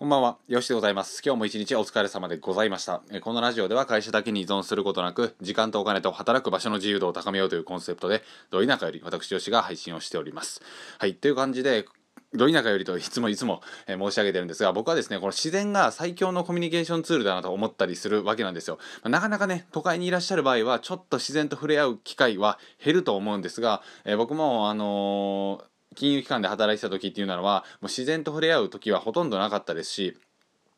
こんばんは、よしでございます。今日も一日お疲れ様でございました。えこのラジオでは会社だけに依存することなく、時間とお金と働く場所の自由度を高めようというコンセプトで、ど田舎より私よしが配信をしております。はい、という感じで、ど田舎よりといつもいつも、え申し上げてるんですが僕はですねこの自然が最強のコミュニケーションツールだなと思ったりするわけなんですよ、まなかなかね都会にいらっしゃる場合はちょっと自然と触れ合う機会は減ると思うんですが、え僕もあのー金融機関で働いてた時っていうのはもう自然と触れ合う時はほとんどなかったですし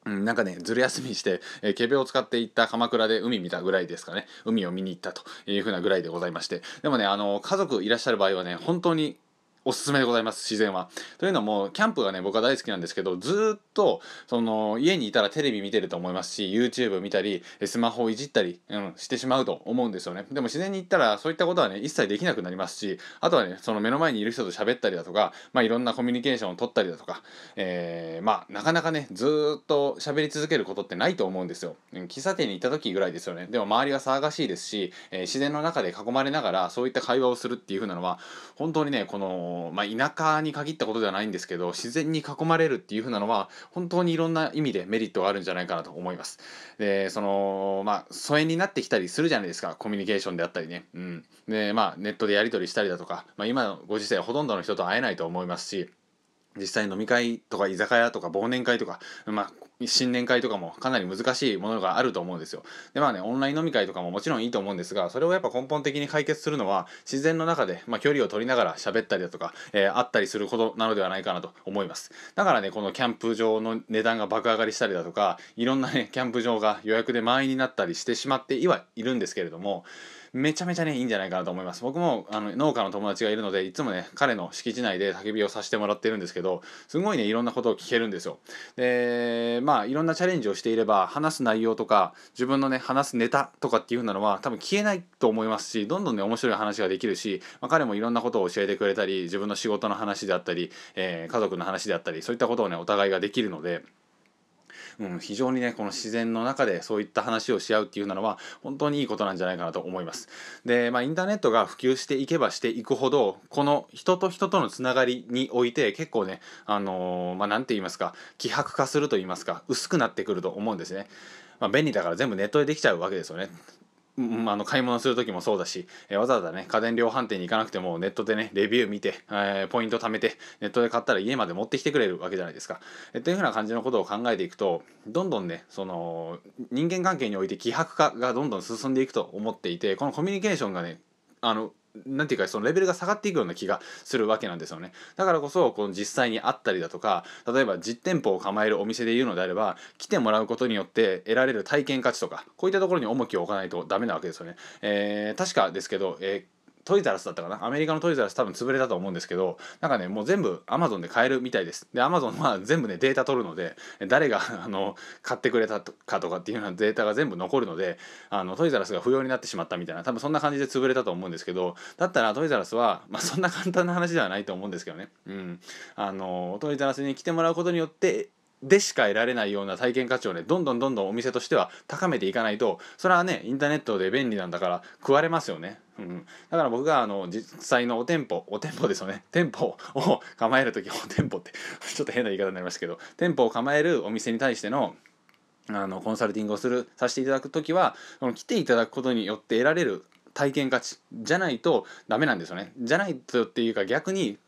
うん、なんかね、ずる休みして、えー、ケベを使って行った鎌倉で海見たぐらいですかね。海を見に行ったというふうなぐらいでございまして。でもね、あの、家族いらっしゃる場合はね、本当におすすめでございます自然は。というのもキャンプがね僕は大好きなんですけどずっとその家にいたらテレビ見てると思いますし YouTube 見たりスマホをいじったり、うん、してしまうと思うんですよね。でも自然に行ったらそういったことはね一切できなくなりますしあとはねその目の前にいる人と喋ったりだとか、まあ、いろんなコミュニケーションを取ったりだとか、えーまあなかなかねずっと喋り続けることってないと思うんですよ。うん喫茶店に行った時ぐらいですよね。でも周りは騒がしいですし、えー自然の中で囲まれながらそういった会話をするっていう風なのは本当にねこの、まあ、田舎に限ったことではないんですけど自然に囲まれるっていう風なのは本当にいろんな意味でメリットがあるんじゃないかなと思います。でそのまあ疎遠になってきたりするじゃないですかコミュニケーションであったりね。うん、でまあネットでやり取りしたりだとか、まあ、今のご時世ほとんどの人と会えないと思いますし。実際飲み会とか居酒屋とか忘年会とか、まあ、新年会とかもかなり難しいものがあると思うんですよ。でまあねオンライン飲み会とかももちろんいいと思うんですがそれをやっぱ根本的に解決するのは自然の中で、まあ、距離を取りながら喋ったりだとか、えー会ったりすることなのではないかなと思います。だからねこのキャンプ場の値段が爆上がりしたりだとかいろんなね キャンプ場が予約で満員になったりしてしまっていはいるんですけれどもめちゃめちゃねいいんじゃないかなと思います僕もあの農家の友達がいるのでいつもね彼の敷地内で焚き火をさせてもらってるんですけどすごいねいろんなことを聞けるんですよでまあまあいろんなチャレンジをしていれば話す内容とか自分のね話すネタとかっていうふうなのは多分消えないと思いますしどんどんね面白い話ができるし、まあ、彼もいろんなことを教えてくれたり自分の仕事の話であったり、えー家族の話であったりそういったことをねお互いができるので。うん、非常にねこの自然の中でそういった話をし合うっていうのは本当にいいことなんじゃないかなと思います。でまあインターネットが普及していけばしていくほどこの人と人とのつながりにおいて結構ねあのーまあ何て言いますか希薄化すると言いますか薄くなってくると思うんですね。まあ、便利だから全部ネットでできちゃうわけですよね。うんあの買い物する時もそうだし、えーわざわざね家電量販店に行かなくてもネットでねレビュー見て、えーポイント貯めてネットで買ったら家まで持ってきてくれるわけじゃないですか。えーというふうな感じのことを考えていくとどんどんねその人間関係において希薄化がどんどん進んでいくと思っていてこのコミュニケーションがねあのなんていうかそのレベルが下がっていくような気がするわけなんですよね。だからこそこの実際にあったりだとか例えば実店舗を構えるお店で言うのであれば来てもらうことによって得られる体験価値とかこういったところに重きを置かないとダメなわけですよね、えー確かですけど、えートイザラスだったかな？アメリカのトイザラス多分潰れたと思うんですけどなんかねもう全部アマゾンで買えるみたいです。でアマゾンは全部ねデータ取るので誰があの買ってくれたかとかっていうようなデータが全部残るのであのトイザラスが不要になってしまったみたいな多分そんな感じで潰れたと思うんですけどだったらトイザラスは、まあ、そんな簡単な話ではないと思うんですけどね。うん。あのトイザラスに来てもらうことによってでしか得られないような体験価値をねどんどんどんどんお店としては高めていかないとそれはねインターネットで便利なんだから食われますよね、うん、だから僕があの実際のお店舗お店舗ですよね。店舗を構える時お 店舗って ちょっと変な言い方になりましたけど店舗を構えるお店に対してのあのコンサルティングをするさせていただく時はこの来ていただくことによって得られる体験価値じゃないとダメなんですよね。じゃないとっていうか逆に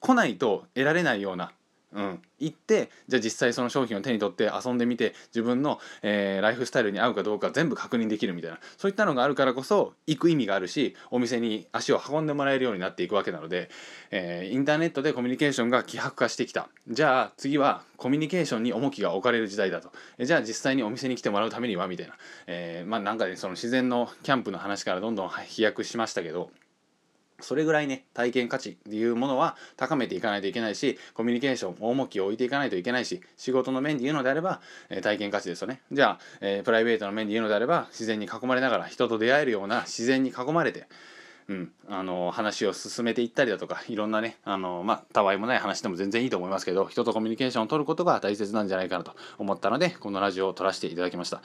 来ないと得られないようなうん、行ってじゃあ実際その商品を手に取って遊んでみて自分の、えーライフスタイルに合うかどうか全部確認できるみたいな。そういったのがあるからこそ行く意味があるしお店に足を運んでもらえるようになっていくわけなので、えーインターネットでコミュニケーションが希薄化してきた。じゃあ次はコミュニケーションに重きが置かれる時代だと。えじゃあ実際にお店に来てもらうためにはみたいな、えーまあなんかねその自然のキャンプの話からどんどん飛躍しましたけどそれぐらいね体験価値っていうものは高めていかないといけないしコミュニケーション重きを置いていかないといけないし仕事の面で言うのであれば、えー体験価値ですよね。じゃあ、えープライベートの面で言うのであれば自然に囲まれながら人と出会えるような自然に囲まれてうん、あの話を進めていったりだとかいろんなねあの、まあ、たわいもない話でも全然いいと思いますけど人とコミュニケーションを取ることが大切なんじゃないかなと思ったのでこのラジオを撮らせていただきました。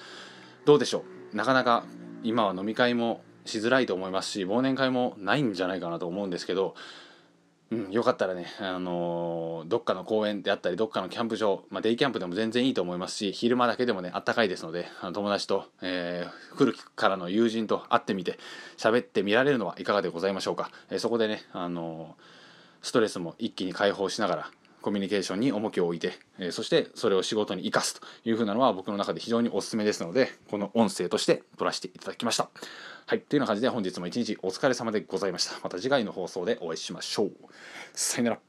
どうでしょう？なかなか今は飲み会もしづらいと思いますし忘年会もないんじゃないかなと思うんですけどうん、よかったらね、あのーどっかの公園であったりどっかのキャンプ場、まあ、デイキャンプでも全然いいと思いますし昼間だけでもねあったかいですのであの友達と、えー古くからの友人と会ってみて喋ってみられるのはいかがでございましょうか、えーそこでね、あのストレスも一気に解放しながらコミュニケーションに重きを置いて、えそしてそれを仕事に生かすというふうなのは僕の中で非常におすすめですのでこの音声として撮らせていただきました。はい、というような感じで本日も一日お疲れ様でございました。また次回の放送でお会いしましょう。さよなら。